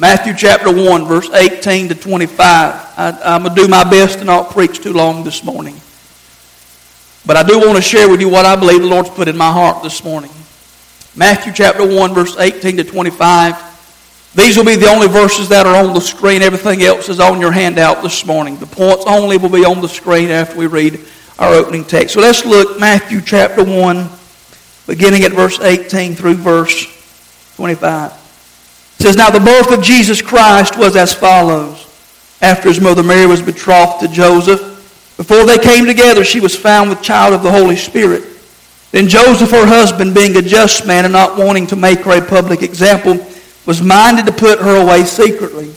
Matthew chapter 1, verse 18 to 25. I, I'm going to do my best to not preach too long this morning. But I do want to share with you what I believe the Lord's put in my heart this morning. Matthew chapter 1, verse 18 to 25. These will be the only verses that are on the screen. Everything else is on your handout this morning. The points only will be on the screen after we read our opening text. So let's look Matthew chapter 1, beginning at verse 18 through verse 25. It says, Now the birth of Jesus Christ was as follows. After his mother Mary was betrothed to Joseph, before they came together, she was found with child of the Holy Spirit. Then Joseph, her husband, being a just man and not wanting to make her a public example, was minded to put her away secretly.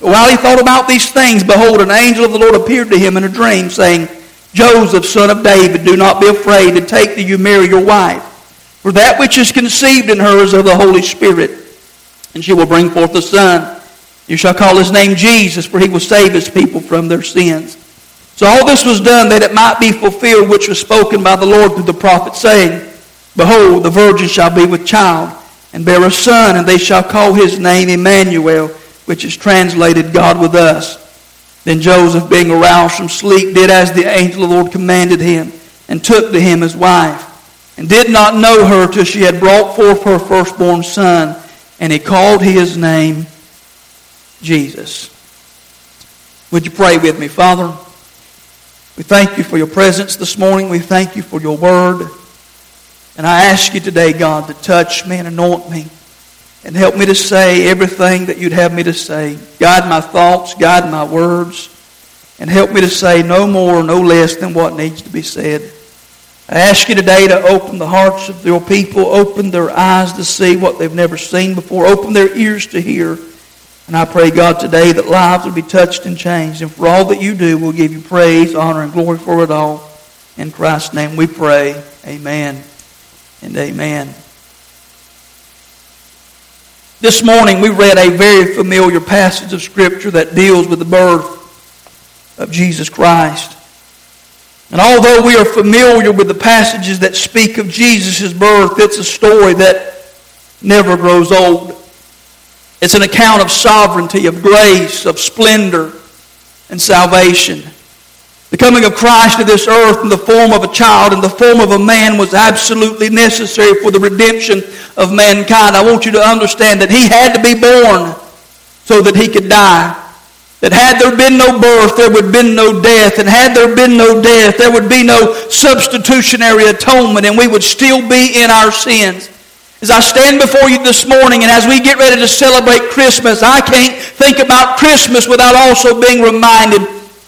But while he thought about these things, behold, an angel of the Lord appeared to him in a dream, saying, Joseph, son of David, do not be afraid to take to you Mary your wife, for that which is conceived in her is of the Holy Spirit, and she will bring forth a son. You shall call his name Jesus, for he will save his people from their sins. So all this was done that it might be fulfilled which was spoken by the Lord through the prophet, saying, Behold, the virgin shall be with child, and bear a son, and they shall call his name Emmanuel, which is translated God with us. Then Joseph, being aroused from sleep, did as the angel of the Lord commanded him, and took to him his wife, and did not know her till she had brought forth her firstborn son, and he called his name Jesus. Would you pray with me, Father? We thank you for your presence this morning. We thank you for your word. And I ask you today, God, to touch me and anoint me and help me to say everything that you'd have me to say. Guide my thoughts, guide my words, and help me to say no more, no less than what needs to be said. I ask you today to open the hearts of your people, open their eyes to see what they've never seen before, open their ears to hear and I pray, God, today that lives will be touched and changed. And for all that you do, we'll give you praise, honor, and glory for it all. In Christ's name we pray. Amen and amen. This morning we read a very familiar passage of Scripture that deals with the birth of Jesus Christ. And although we are familiar with the passages that speak of Jesus' birth, it's a story that never grows old. It's an account of sovereignty, of grace, of splendor, and salvation. The coming of Christ to this earth in the form of a child, in the form of a man, was absolutely necessary for the redemption of mankind. I want you to understand that he had to be born so that he could die. That had there been no birth, there would have been no death. And had there been no death, there would be no substitutionary atonement, and we would still be in our sins. As I stand before you this morning and as we get ready to celebrate Christmas, I can't think about Christmas without also being reminded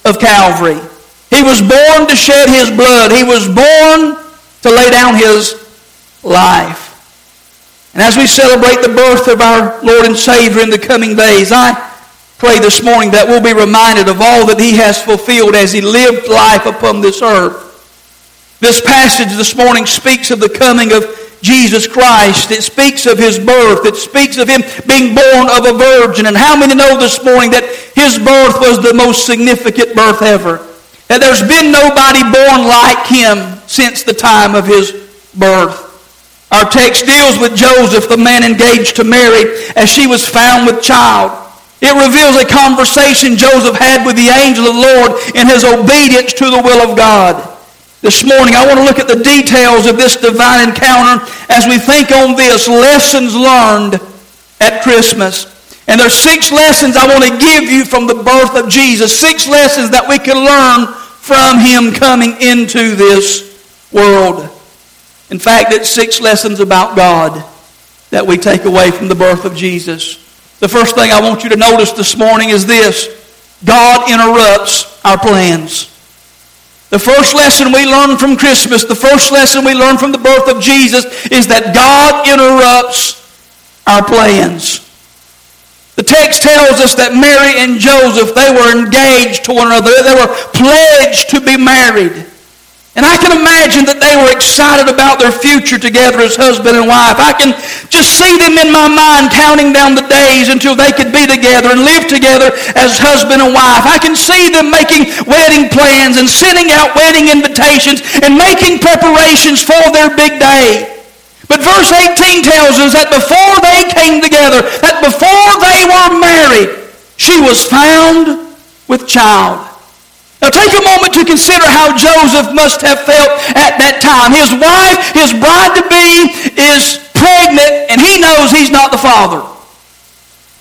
of Calvary. He was born to shed his blood. He was born to lay down his life. And as we celebrate the birth of our Lord and Savior in the coming days, I pray this morning that we'll be reminded of all that he has fulfilled as he lived life upon this earth. This passage this morning speaks of the coming of Jesus Christ. It speaks of his birth. It speaks of him being born of a virgin. And how many know this morning that his birth was the most significant birth ever? That there's been nobody born like him since the time of his birth. Our text deals with Joseph, the man engaged to Mary, as she was found with child. It reveals a conversation Joseph had with the angel of the Lord in his obedience to the will of God. This morning, I want to look at the details of this divine encounter as we think on this lessons learned at Christmas. And there's six lessons I want to give you from the birth of Jesus. Six lessons that we can learn from him coming into this world. In fact, it's six lessons about God that we take away from the birth of Jesus. The first thing I want you to notice this morning is this God interrupts our plans. The first lesson we learn from Christmas, the first lesson we learn from the birth of Jesus is that God interrupts our plans. The text tells us that Mary and Joseph, they were engaged to one another. They were pledged to be married. And I can imagine that they were excited about their future together as husband and wife. I can just see them in my mind counting down the days until they could be together and live together as husband and wife. I can see them making wedding plans and sending out wedding invitations and making preparations for their big day. But verse 18 tells us that before they came together, that before they were married, she was found with child. Now take a moment to consider how Joseph must have felt at that time. His wife, his bride-to-be, is pregnant, and he knows he's not the father.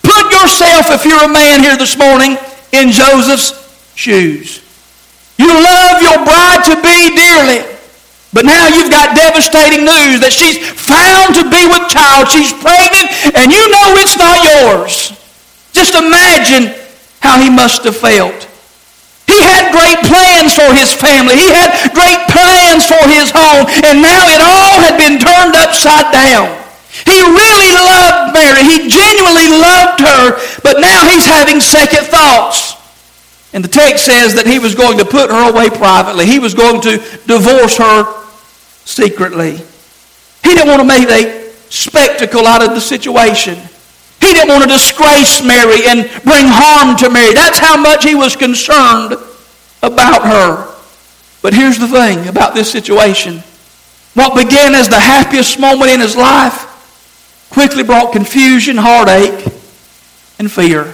Put yourself, if you're a man here this morning, in Joseph's shoes. You love your bride-to-be dearly. But now you've got devastating news that she's found to be with child. She's pregnant, and you know it's not yours. Just imagine how he must have felt. He had great plans for his family. He had great plans for his home. And now it all had been turned upside down. He really loved Mary. He genuinely loved her. But now he's having second thoughts. And the text says that he was going to put her away privately. He was going to divorce her secretly. He didn't want to make a spectacle out of the situation. He didn't want to disgrace Mary and bring harm to Mary. That's how much he was concerned about her. But here's the thing about this situation. What began as the happiest moment in his life quickly brought confusion, heartache, and fear.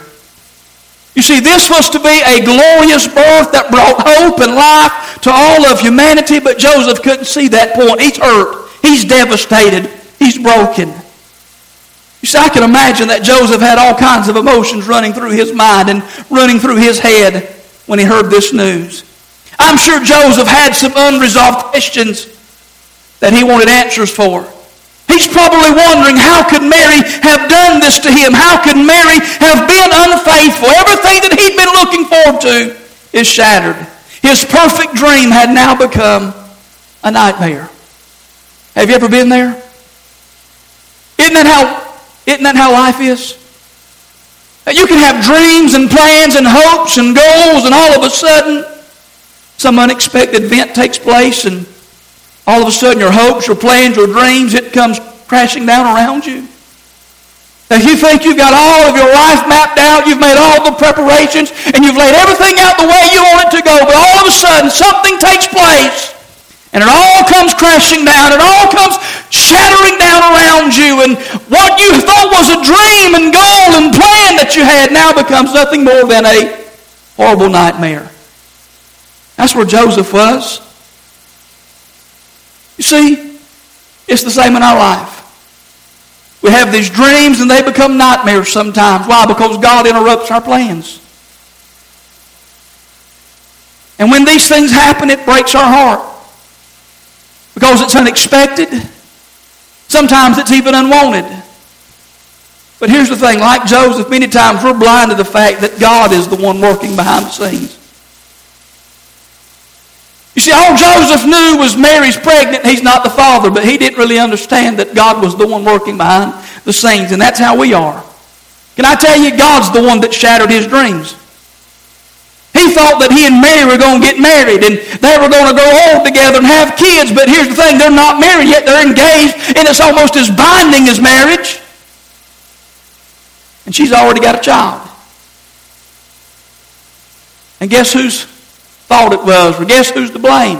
You see, this was to be a glorious birth that brought hope and life to all of humanity, but Joseph couldn't see that point. He's hurt. He's devastated. He's broken. You see, I can imagine that Joseph had all kinds of emotions running through his mind and running through his head when he heard this news. I'm sure Joseph had some unresolved questions that he wanted answers for. He's probably wondering how could Mary have done this to him? How could Mary have been unfaithful? Everything that he'd been looking forward to is shattered. His perfect dream had now become a nightmare. Have you ever been there? Isn't that how isn't that how life is? You can have dreams and plans and hopes and goals, and all of a sudden, some unexpected event takes place, and all of a sudden, your hopes, your plans, your dreams, it comes crashing down around you. If you think you've got all of your life mapped out, you've made all the preparations, and you've laid everything out the way you want it to go, but all of a sudden, something takes place and it all comes crashing down. It all comes shattering down around you. And what you thought was a dream and goal and plan that you had now becomes nothing more than a horrible nightmare. That's where Joseph was. You see, it's the same in our life. We have these dreams and they become nightmares sometimes. Why? Because God interrupts our plans. And when these things happen, it breaks our heart because it's unexpected. Sometimes it's even unwanted. But here's the thing like Joseph, many times we're blind to the fact that God is the one working behind the scenes. You see, all Joseph knew was Mary's pregnant. He's not the father, but he didn't really understand that God was the one working behind the scenes, and that's how we are. Can I tell you, God's the one that shattered his dreams. Thought that he and Mary were going to get married and they were going to grow old together and have kids. But here's the thing, they're not married yet. They're engaged and it's almost as binding as marriage. And she's already got a child. And guess whose fault it was? Or guess who's to blame?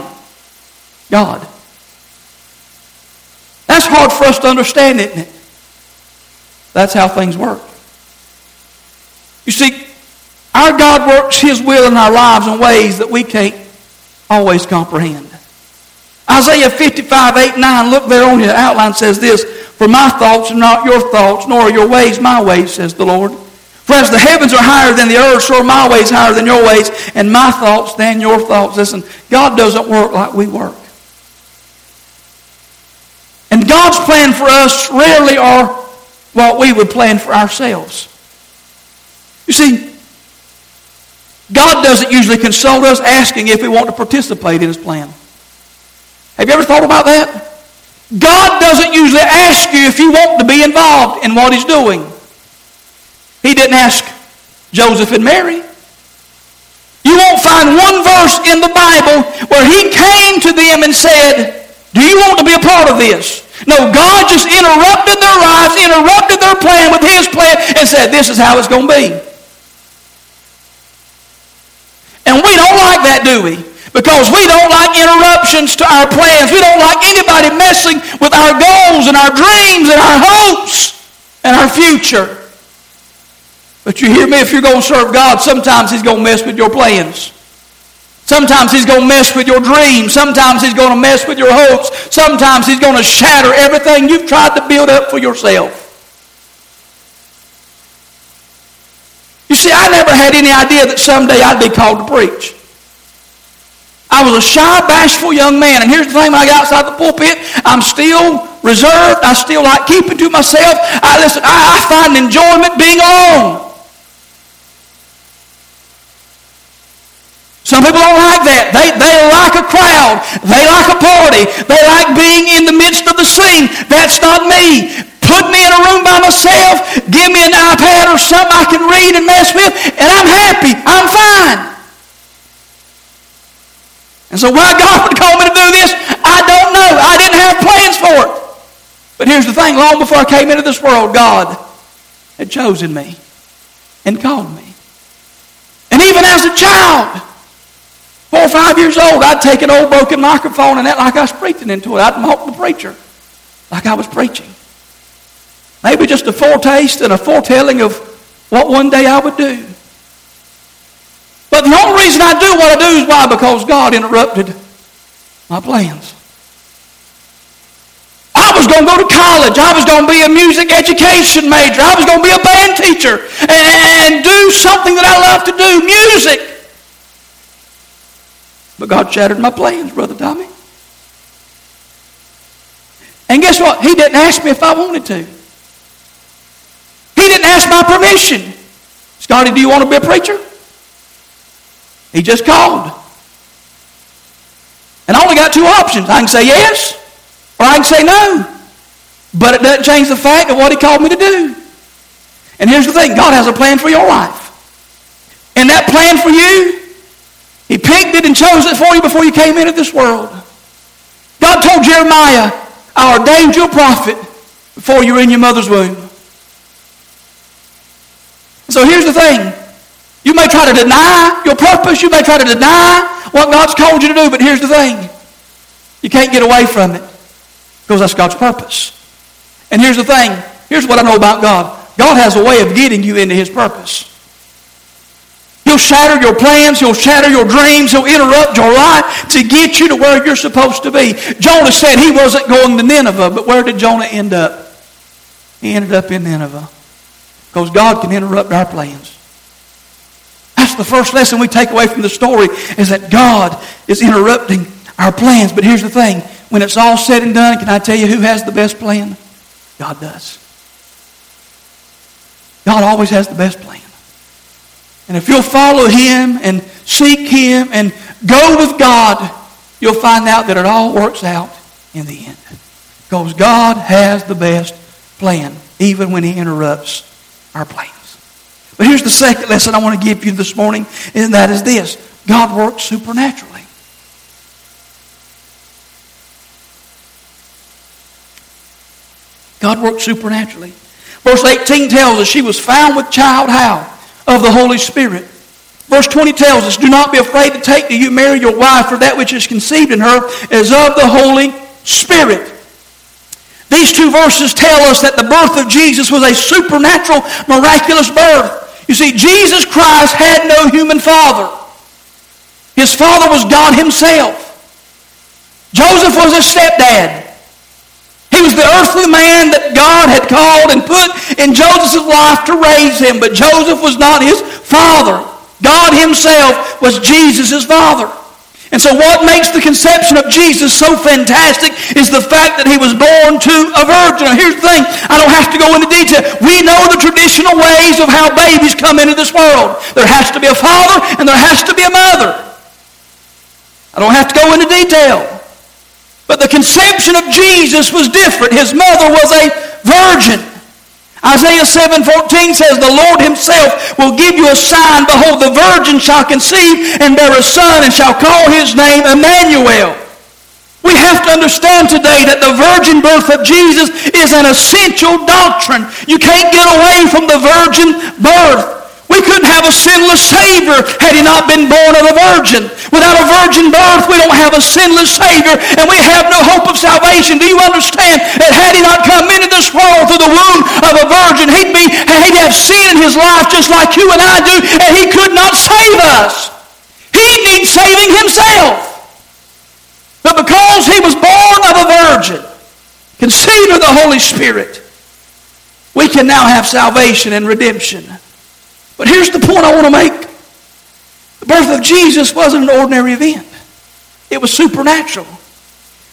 God. That's hard for us to understand, isn't it? That's how things work. You see, our God works His will in our lives in ways that we can't always comprehend. Isaiah 55, 8, 9, look there on your outline says this, For my thoughts are not your thoughts, nor are your ways my ways, says the Lord. For as the heavens are higher than the earth, so are my ways higher than your ways, and my thoughts than your thoughts. Listen, God doesn't work like we work. And God's plan for us rarely are what we would plan for ourselves. You see, God doesn't usually consult us asking if we want to participate in His plan. Have you ever thought about that? God doesn't usually ask you if you want to be involved in what He's doing. He didn't ask Joseph and Mary. You won't find one verse in the Bible where He came to them and said, Do you want to be a part of this? No, God just interrupted their lives, interrupted their plan with His plan, and said, This is how it's going to be. And we don't like that, do we? Because we don't like interruptions to our plans. We don't like anybody messing with our goals and our dreams and our hopes and our future. But you hear me, if you're going to serve God, sometimes He's going to mess with your plans. Sometimes He's going to mess with your dreams. Sometimes He's going to mess with your hopes. Sometimes He's going to shatter everything you've tried to build up for yourself. See, I never had any idea that someday I'd be called to preach. I was a shy, bashful young man. And here's the thing, when I got outside the pulpit, I'm still reserved. I still like keeping to myself. I listen, I, I find enjoyment being alone. Some people don't like that. They, they like a crowd. They like a party. They like being in the midst of the scene. That's not me. Put me in a room by myself. Give me an iPad or something I can read and mess with, and I'm happy. I'm fine. And so why God would call me to do this, I don't know. I didn't have plans for it. But here's the thing. Long before I came into this world, God had chosen me and called me. And even as a child, Four or five years old, I'd take an old broken microphone and act like I was preaching into it. I'd mock the preacher like I was preaching. Maybe just a foretaste and a foretelling of what one day I would do. But the only reason I do what I do is why? Because God interrupted my plans. I was going to go to college. I was going to be a music education major. I was going to be a band teacher and do something that I love to do, music. But God shattered my plans, Brother Tommy. And guess what? He didn't ask me if I wanted to. Didn't ask my permission. Scotty, do you want to be a preacher? He just called. And I only got two options. I can say yes, or I can say no. But it doesn't change the fact of what he called me to do. And here's the thing God has a plan for your life. And that plan for you he picked it and chose it for you before you came into this world. God told Jeremiah, I ordained you a prophet before you were in your mother's womb. So here's the thing. You may try to deny your purpose. You may try to deny what God's called you to do. But here's the thing. You can't get away from it because that's God's purpose. And here's the thing. Here's what I know about God. God has a way of getting you into his purpose. He'll shatter your plans. He'll shatter your dreams. He'll interrupt your life to get you to where you're supposed to be. Jonah said he wasn't going to Nineveh, but where did Jonah end up? He ended up in Nineveh. Because God can interrupt our plans. That's the first lesson we take away from the story is that God is interrupting our plans. But here's the thing. When it's all said and done, can I tell you who has the best plan? God does. God always has the best plan. And if you'll follow Him and seek Him and go with God, you'll find out that it all works out in the end. Because God has the best plan, even when He interrupts our plans. But here's the second lesson I want to give you this morning, and that is this God works supernaturally. God works supernaturally. Verse 18 tells us she was found with child how? of the Holy Spirit. Verse 20 tells us, Do not be afraid to take to you Mary your wife, for that which is conceived in her is of the Holy Spirit. These two verses tell us that the birth of Jesus was a supernatural, miraculous birth. You see, Jesus Christ had no human father. His father was God himself. Joseph was his stepdad. He was the earthly man that God had called and put in Joseph's life to raise him, but Joseph was not his father. God himself was Jesus' father. And so what makes the conception of Jesus so fantastic is the fact that he was born to a virgin. Now here's the thing. I don't have to go into detail. We know the traditional ways of how babies come into this world. There has to be a father and there has to be a mother. I don't have to go into detail. But the conception of Jesus was different. His mother was a virgin. Isaiah 7:14 says, "The Lord himself will give you a sign. Behold, the virgin shall conceive and bear a son and shall call his name Emmanuel." We have to understand today that the virgin birth of Jesus is an essential doctrine. You can't get away from the virgin birth. We couldn't have a sinless Savior had he not been born of a virgin. Without a virgin birth, we don't have a sinless Savior, and we have no hope of salvation. Do you understand that had he not come into this world through the womb of a virgin, he'd, be, he'd have sin in his life just like you and I do, and he could not save us. He needs saving himself. But because he was born of a virgin, conceived of the Holy Spirit, we can now have salvation and redemption. But here's the point I want to make. The birth of Jesus wasn't an ordinary event. It was supernatural.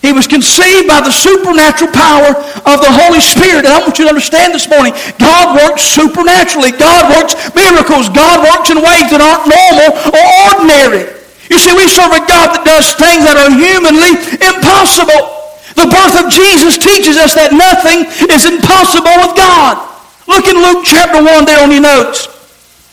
He was conceived by the supernatural power of the Holy Spirit. And I want you to understand this morning, God works supernaturally. God works miracles. God works in ways that aren't normal or ordinary. You see, we serve a God that does things that are humanly impossible. The birth of Jesus teaches us that nothing is impossible with God. Look in Luke chapter 1 there on your notes.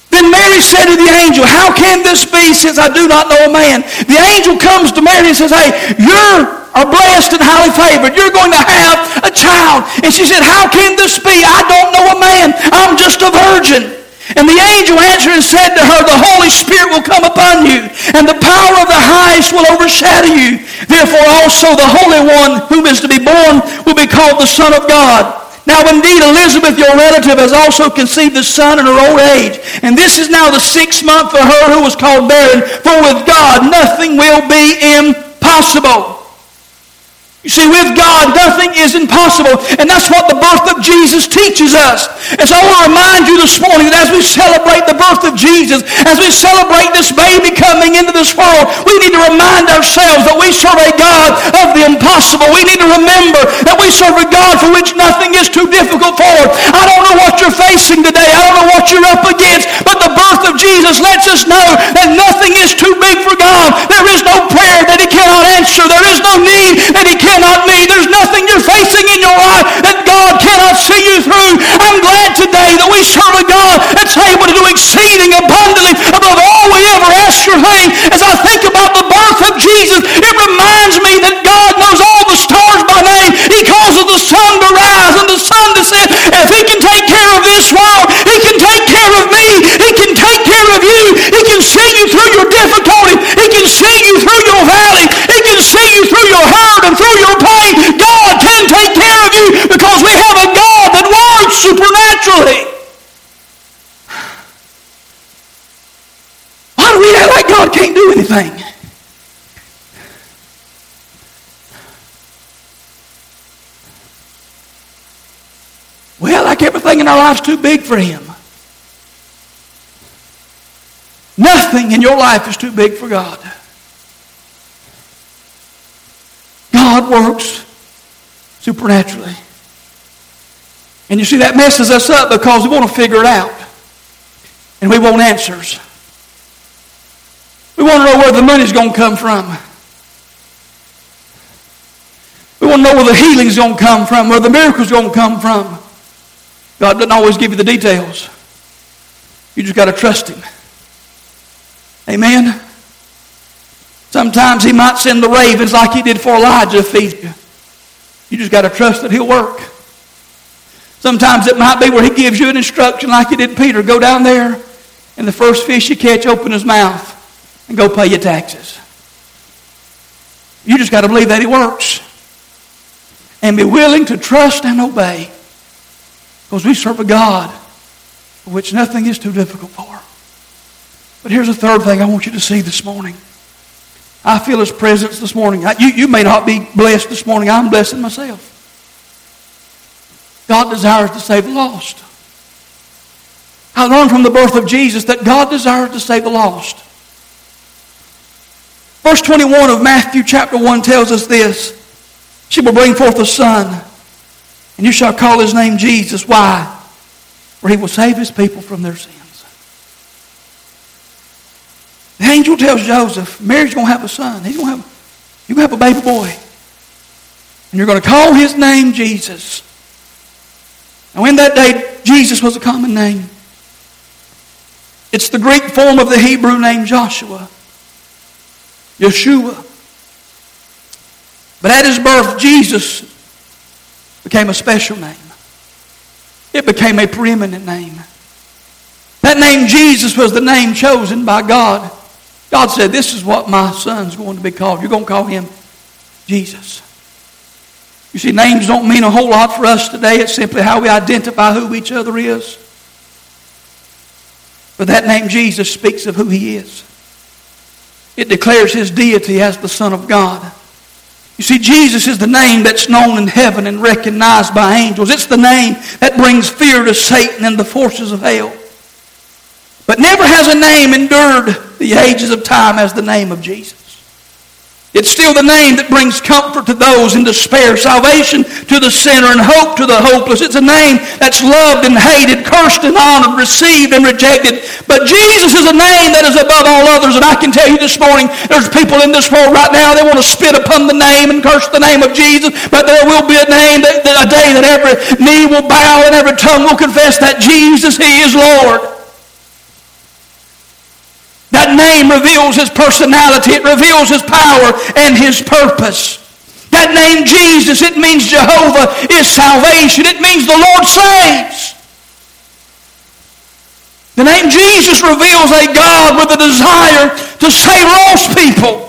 Then Mary said to the angel, How can this be since I do not know a man? The angel comes to Mary and says, Hey, you are a blessed and highly favored. You're going to have a child. And she said, How can this be? I don't know a man. I'm just a virgin. And the angel answered and said to her, The Holy Spirit will come upon you, and the power of the highest will overshadow you. Therefore also the Holy One whom is to be born will be called the Son of God. Now indeed Elizabeth, your relative, has also conceived a son in her old age. And this is now the sixth month for her who was called barren. For with God nothing will be impossible. You see, with God, nothing is impossible. And that's what the birth of Jesus teaches us. And so I want to remind you this morning that as we celebrate the birth of Jesus, as we celebrate this baby coming into this world, we need to remind ourselves that we serve a God of the impossible. We need to remember that we serve a God for which nothing is too difficult for. I don't know what you're facing today. I don't know what you're up against. But the birth of Jesus lets us know that nothing is too big for God. There is no prayer that he cannot answer. There is no need that he cannot cannot meet. There's nothing you're facing in your life that God cannot see you through. I'm glad today that we serve a God that's able to do exceeding abundantly above all we ever ask or think. As I think about the birth of Jesus, it reminds me that God knows all the stars by name. He causes the sun to rise and the sun to set. If he can take care of this world, he can take care of me. He can take care of you. He can see you through your difficulty. He can see you through your valley. He can see you through your hurt and through your your pain, God can take care of you because we have a God that works supernaturally. Why do we act like God can't do anything? Well, like everything in our life's too big for Him. Nothing in your life is too big for God. God works supernaturally. And you see, that messes us up because we want to figure it out. And we want answers. We want to know where the money's going to come from. We want to know where the healing's going to come from, where the miracle's going to come from. God doesn't always give you the details. You just got to trust Him. Amen. Sometimes he might send the ravens like he did for Elijah to feed you. You just got to trust that he'll work. Sometimes it might be where he gives you an instruction like he did Peter. Go down there and the first fish you catch, open his mouth and go pay your taxes. You just got to believe that he works. And be willing to trust and obey. Because we serve a God which nothing is too difficult for. But here's a third thing I want you to see this morning. I feel His presence this morning. You, you may not be blessed this morning. I'm blessing myself. God desires to save the lost. I learned from the birth of Jesus that God desires to save the lost. Verse 21 of Matthew chapter 1 tells us this. She will bring forth a son, and you shall call his name Jesus. Why? For he will save his people from their sins. The angel tells Joseph, Mary's going to have a son. He's going to have, you're going to have a baby boy. And you're going to call his name Jesus. Now, in that day, Jesus was a common name. It's the Greek form of the Hebrew name Joshua, Yeshua. But at his birth, Jesus became a special name. It became a preeminent name. That name Jesus was the name chosen by God. God said, This is what my son's going to be called. You're going to call him Jesus. You see, names don't mean a whole lot for us today. It's simply how we identify who each other is. But that name Jesus speaks of who he is. It declares his deity as the Son of God. You see, Jesus is the name that's known in heaven and recognized by angels. It's the name that brings fear to Satan and the forces of hell. But never has a name endured the ages of time as the name of Jesus. It's still the name that brings comfort to those in despair, salvation to the sinner, and hope to the hopeless. It's a name that's loved and hated, cursed and honored, received and rejected. But Jesus is a name that is above all others. And I can tell you this morning, there's people in this world right now, they want to spit upon the name and curse the name of Jesus. But there will be a name, that, that a day that every knee will bow and every tongue will confess that Jesus, He is Lord. That name reveals his personality. It reveals his power and his purpose. That name Jesus, it means Jehovah is salvation. It means the Lord saves. The name Jesus reveals a God with a desire to save lost people.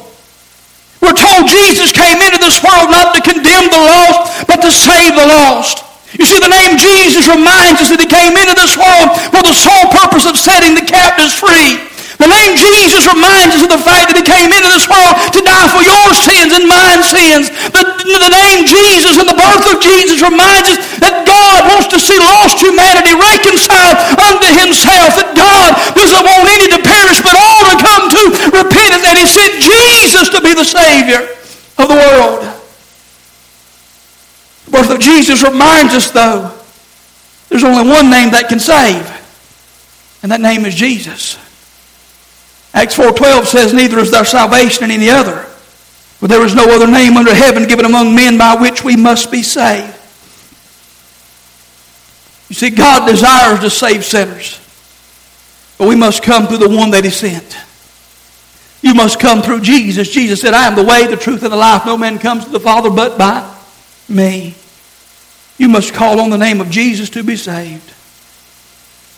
We're told Jesus came into this world not to condemn the lost, but to save the lost. You see, the name Jesus reminds us that he came into this world for the sole purpose of setting the captives free. The name Jesus reminds us of the fact that he came into this world to die for your sins and mine sins. The, the name Jesus and the birth of Jesus reminds us that God wants to see lost humanity reconciled unto himself. That God doesn't want any to perish but all to come to repentance. And he sent Jesus to be the Savior of the world. The birth of Jesus reminds us, though, there's only one name that can save, and that name is Jesus. Acts 4.12 says, Neither is there salvation in any other. For there is no other name under heaven given among men by which we must be saved. You see, God desires to save sinners. But we must come through the one that He sent. You must come through Jesus. Jesus said, I am the way, the truth, and the life. No man comes to the Father but by me. You must call on the name of Jesus to be saved.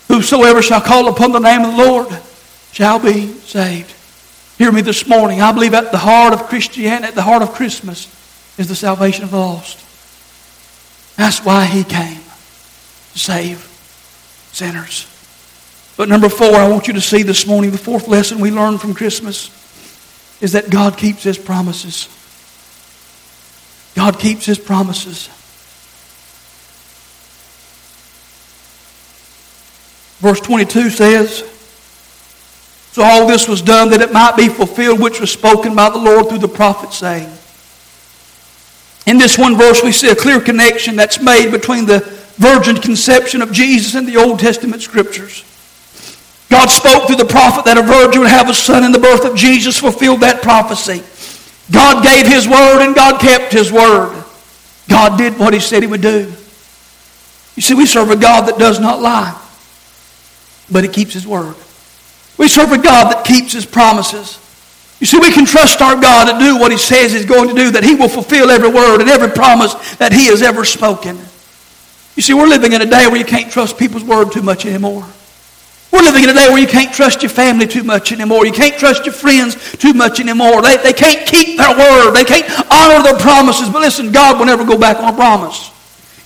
Whosoever shall call upon the name of the Lord shall be saved. Hear me this morning. I believe at the heart of Christianity, at the heart of Christmas, is the salvation of the lost. That's why he came to save sinners. But number four, I want you to see this morning, the fourth lesson we learn from Christmas is that God keeps his promises. God keeps his promises. Verse 22 says, so all this was done that it might be fulfilled which was spoken by the Lord through the prophet saying. In this one verse we see a clear connection that's made between the virgin conception of Jesus and the Old Testament scriptures. God spoke through the prophet that a virgin would have a son and the birth of Jesus fulfilled that prophecy. God gave his word and God kept his word. God did what he said he would do. You see, we serve a God that does not lie, but he keeps his word. We serve a God that keeps his promises. You see, we can trust our God to do what he says he's going to do, that he will fulfill every word and every promise that he has ever spoken. You see, we're living in a day where you can't trust people's word too much anymore. We're living in a day where you can't trust your family too much anymore. You can't trust your friends too much anymore. They, they can't keep their word. They can't honor their promises. But listen, God will never go back on a promise.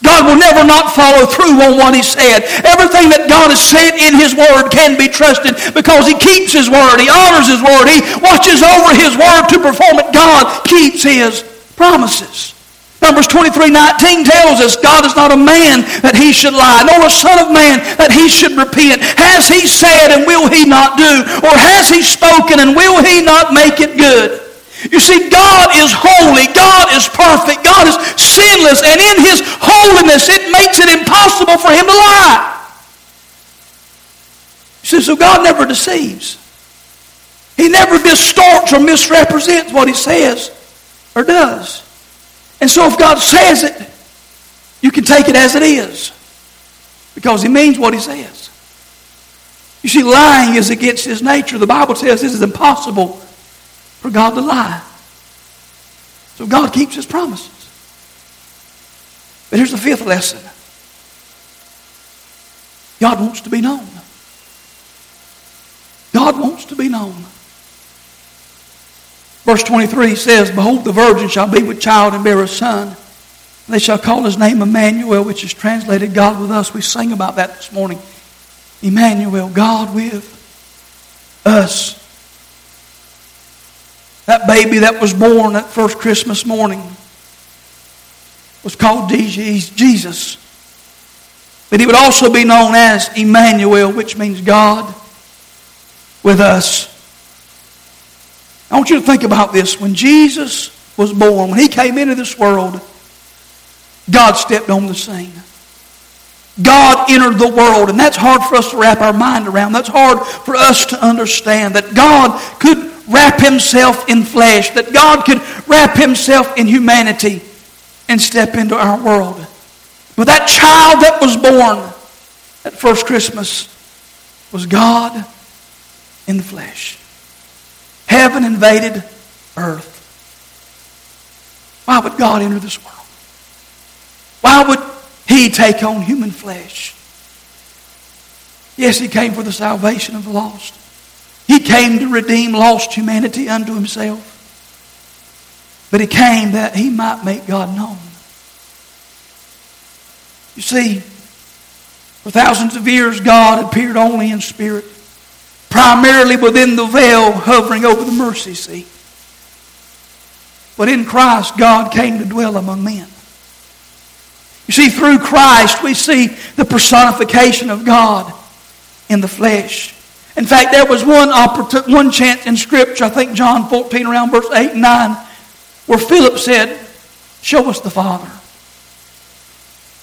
God will never not follow through on what he said. Everything that God has said in his word can be trusted because he keeps his word. He honors his word. He watches over his word to perform it. God keeps his promises. Numbers 23, 19 tells us God is not a man that he should lie, nor a son of man that he should repent. Has he said and will he not do? Or has he spoken and will he not make it good? You see, God is holy. God is perfect. God is sinless. And in his holiness, it makes it impossible for him to lie. You see, so God never deceives. He never distorts or misrepresents what he says or does. And so if God says it, you can take it as it is because he means what he says. You see, lying is against his nature. The Bible says this is impossible for God to lie. So God keeps his promises. But here's the fifth lesson God wants to be known. God wants to be known. Verse 23 says, Behold, the virgin shall be with child and bear a son. They shall call his name Emmanuel, which is translated God with us. We sang about that this morning. Emmanuel, God with us. That baby that was born that first Christmas morning was called Jesus. But he would also be known as Emmanuel, which means God with us. I want you to think about this. When Jesus was born, when he came into this world, God stepped on the scene. God entered the world, and that's hard for us to wrap our mind around. That's hard for us to understand that God could wrap himself in flesh, that God could wrap himself in humanity and step into our world. But that child that was born at first Christmas was God in the flesh. Heaven invaded earth. Why would God enter this world? Why would he take on human flesh? Yes, he came for the salvation of the lost. He came to redeem lost humanity unto himself. But he came that he might make God known. You see, for thousands of years, God appeared only in spirit, primarily within the veil hovering over the mercy seat. But in Christ, God came to dwell among men. You see, through Christ, we see the personification of God in the flesh. In fact, there was one, one chance in Scripture, I think John 14, around verse 8 and 9, where Philip said, Show us the Father.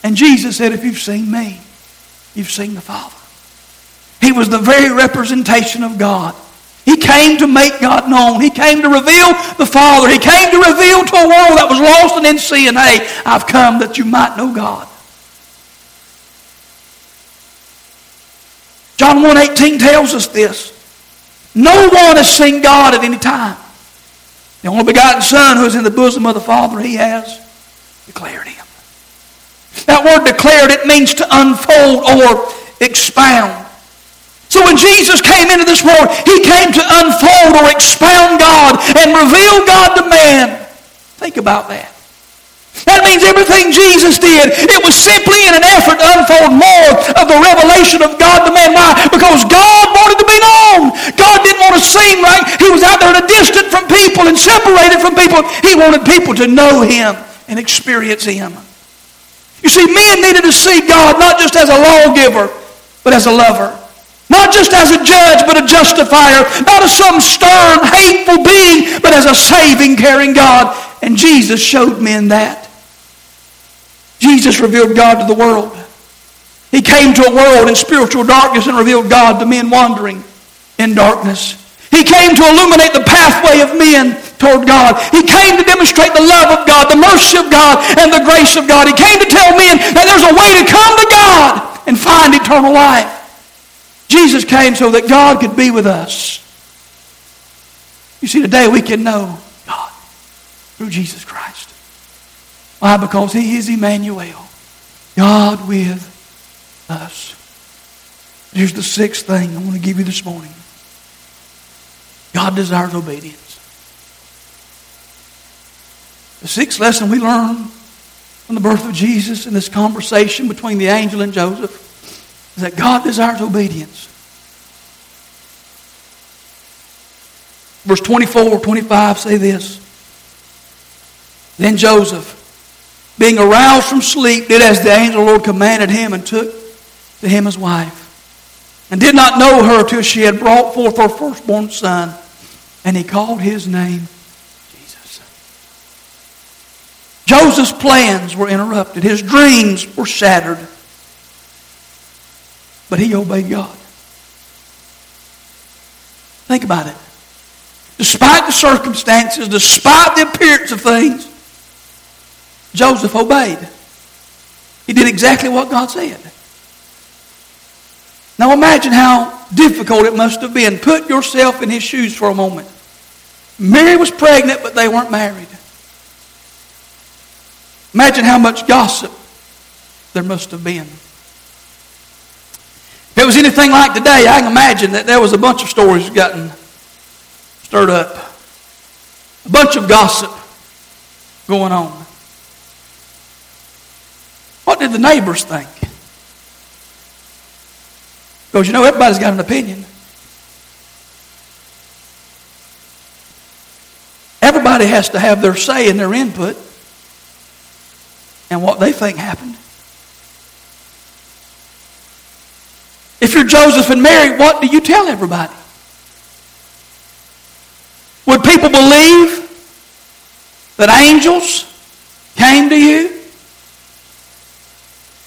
And Jesus said, If you've seen me, you've seen the Father. He was the very representation of God. He came to make God known. He came to reveal the Father. He came to reveal to a world that was lost and in sin, hey, I've come that you might know God. John 1.18 tells us this. No one has seen God at any time. The only begotten Son who is in the bosom of the Father, he has declared him. That word declared, it means to unfold or expound. So when Jesus came into this world, he came to unfold or expound God and reveal God to man. Think about that. That means everything Jesus did, it was simply in an effort to unfold more of the revelation of God to man. Why? Because God wanted to be known. God didn't want to seem like he was out there in a distance from people and separated from people. He wanted people to know him and experience him. You see, men needed to see God not just as a lawgiver, but as a lover. Not just as a judge, but a justifier. Not as some stern, hateful being, but as a saving, caring God. And Jesus showed men that. Jesus revealed God to the world. He came to a world in spiritual darkness and revealed God to men wandering in darkness. He came to illuminate the pathway of men toward God. He came to demonstrate the love of God, the mercy of God, and the grace of God. He came to tell men that there's a way to come to God and find eternal life. Jesus came so that God could be with us. You see, today we can know through Jesus Christ. Why? Because He is Emmanuel, God with us. Here's the sixth thing I want to give you this morning God desires obedience. The sixth lesson we learn from the birth of Jesus in this conversation between the angel and Joseph is that God desires obedience. Verse 24, 25 say this. Then Joseph, being aroused from sleep, did as the angel of the Lord commanded him and took to him his wife. And did not know her till she had brought forth her firstborn son. And he called his name Jesus. Joseph's plans were interrupted. His dreams were shattered. But he obeyed God. Think about it. Despite the circumstances, despite the appearance of things, Joseph obeyed. He did exactly what God said. Now imagine how difficult it must have been. Put yourself in his shoes for a moment. Mary was pregnant, but they weren't married. Imagine how much gossip there must have been. If it was anything like today, I can imagine that there was a bunch of stories gotten stirred up. A bunch of gossip going on. What did the neighbors think? Because you know, everybody's got an opinion. Everybody has to have their say and their input and what they think happened. If you're Joseph and Mary, what do you tell everybody? Would people believe that angels came to you?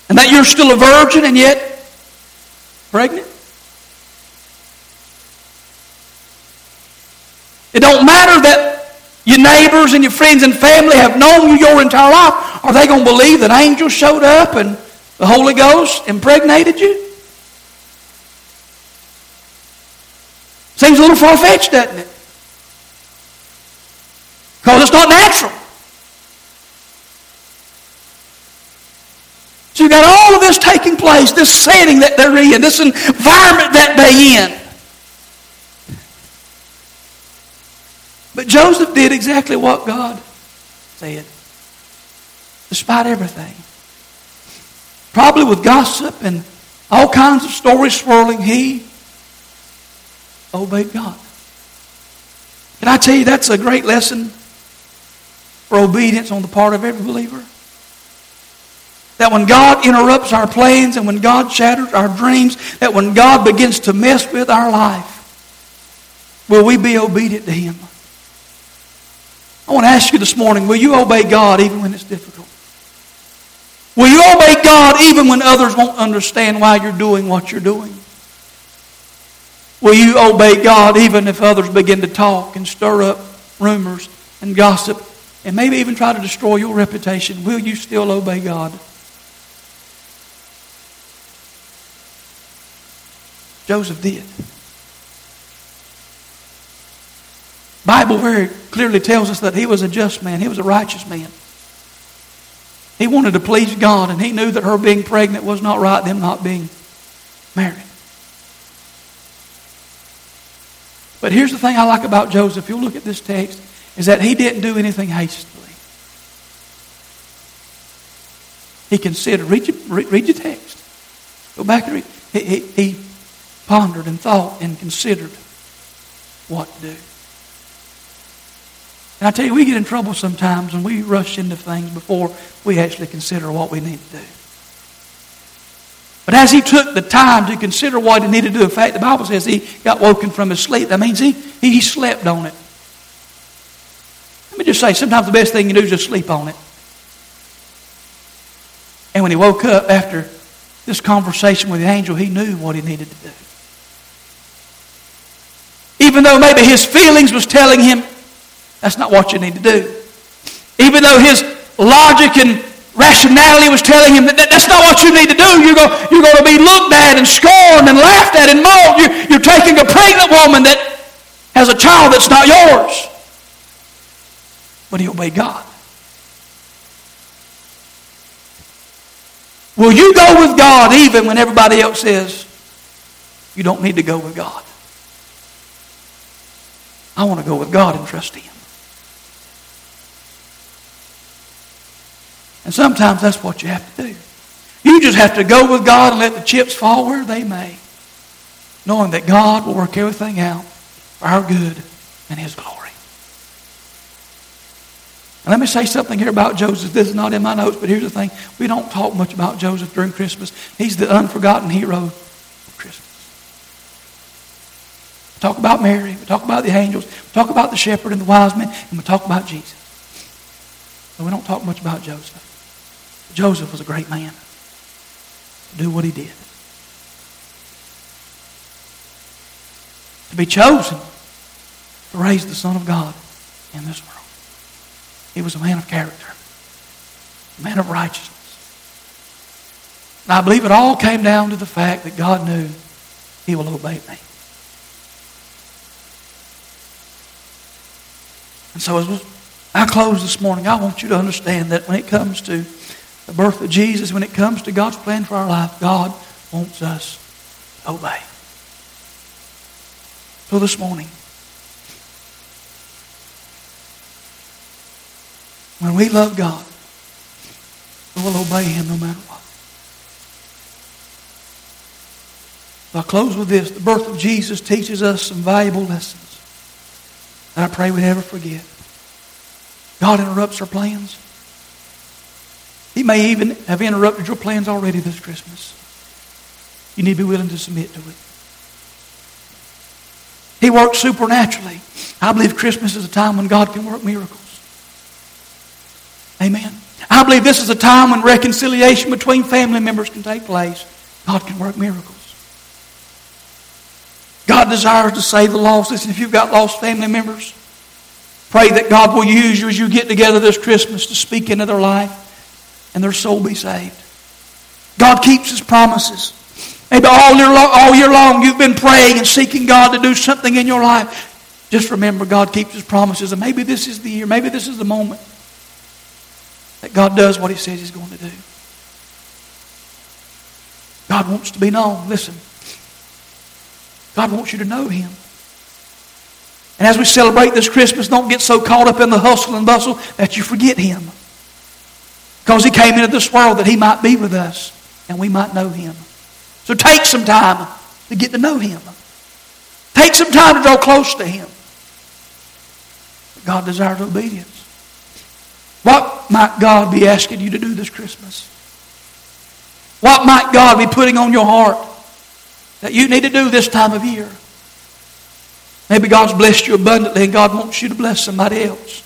And that you're still a virgin and yet pregnant? It don't matter that your neighbors and your friends and family have known you your entire life. Are they going to believe that angels showed up and the Holy Ghost impregnated you? Seems a little far fetched, doesn't it? Because it's not natural. So you've got all of this taking place, this setting that they're in, this environment that they're in. But Joseph did exactly what God said, despite everything. Probably with gossip and all kinds of stories swirling, he obeyed God. Can I tell you that's a great lesson for obedience on the part of every believer? That when God interrupts our plans and when God shatters our dreams, that when God begins to mess with our life, will we be obedient to Him? I want to ask you this morning will you obey God even when it's difficult? Will you obey God even when others won't understand why you're doing what you're doing? Will you obey God even if others begin to talk and stir up rumors and gossip and maybe even try to destroy your reputation? Will you still obey God? Joseph did. Bible very clearly tells us that he was a just man. He was a righteous man. He wanted to please God, and he knew that her being pregnant was not right, them not being married. But here's the thing I like about Joseph. If you look at this text, is that he didn't do anything hastily. He considered. Read your, read your text. Go back and read. He, he, he pondered and thought and considered what to do. And I tell you, we get in trouble sometimes when we rush into things before we actually consider what we need to do. But as he took the time to consider what he needed to do, in fact, the Bible says he got woken from his sleep. That means he, he slept on it. Let me just say, sometimes the best thing you do is just sleep on it. And when he woke up after this conversation with the angel, he knew what he needed to do. Even though maybe his feelings was telling him that's not what you need to do. Even though his logic and rationality was telling him that, that's not what you need to do. You're going, you're going to be looked at and scorned and laughed at and mocked. You're, you're taking a pregnant woman that has a child that's not yours. But he obeyed God. Will you go with God even when everybody else says you don't need to go with God? I want to go with God and trust Him. And sometimes that's what you have to do. You just have to go with God and let the chips fall where they may, knowing that God will work everything out for our good and His glory. And let me say something here about Joseph. This is not in my notes, but here's the thing. We don't talk much about Joseph during Christmas. He's the unforgotten hero of Christmas. We talk about Mary. We talk about the angels. We talk about the shepherd and the wise men. And we talk about Jesus. But we don't talk much about Joseph. Joseph was a great man do what he did. To be chosen to raise the Son of God in this world. He was a man of character, a man of righteousness. And I believe it all came down to the fact that God knew he will obey me. And so as I close this morning, I want you to understand that when it comes to the birth of Jesus, when it comes to God's plan for our life, God wants us to obey. So this morning, when we love God, we'll obey Him no matter what. I'll close with this. The birth of Jesus teaches us some valuable lessons that I pray we never forget. God interrupts our plans. He may even have interrupted your plans already this Christmas. You need to be willing to submit to it. He works supernaturally. I believe Christmas is a time when God can work miracles. Amen. I believe this is a time when reconciliation between family members can take place. God can work miracles. God desires to save the lost. Listen, if you've got lost family members, pray that God will use you as you get together this Christmas to speak into their life and their soul be saved. God keeps His promises. Maybe all year, long, all year long you've been praying and seeking God to do something in your life. Just remember God keeps His promises, and maybe this is the year, maybe this is the moment that God does what He says He's going to do. God wants to be known. Listen, God wants you to know Him. And as we celebrate this Christmas, don't get so caught up in the hustle and bustle that you forget Him. Because He came into this world that He might be with us and we might know Him. So take some time to get to know Him. Take some time to draw close to Him. God desires obedience. What might God be asking you to do this Christmas? What might God be putting on your heart that you need to do this time of year? Maybe God's blessed you abundantly and God wants you to bless somebody else.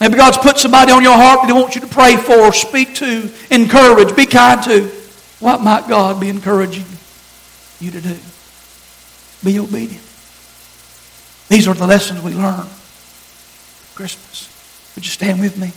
Maybe God's put somebody on your heart that He wants you to pray for, speak to, encourage, be kind to. What might God be encouraging you to do? Be obedient. These are the lessons we learn. Christmas. Would you stand with me?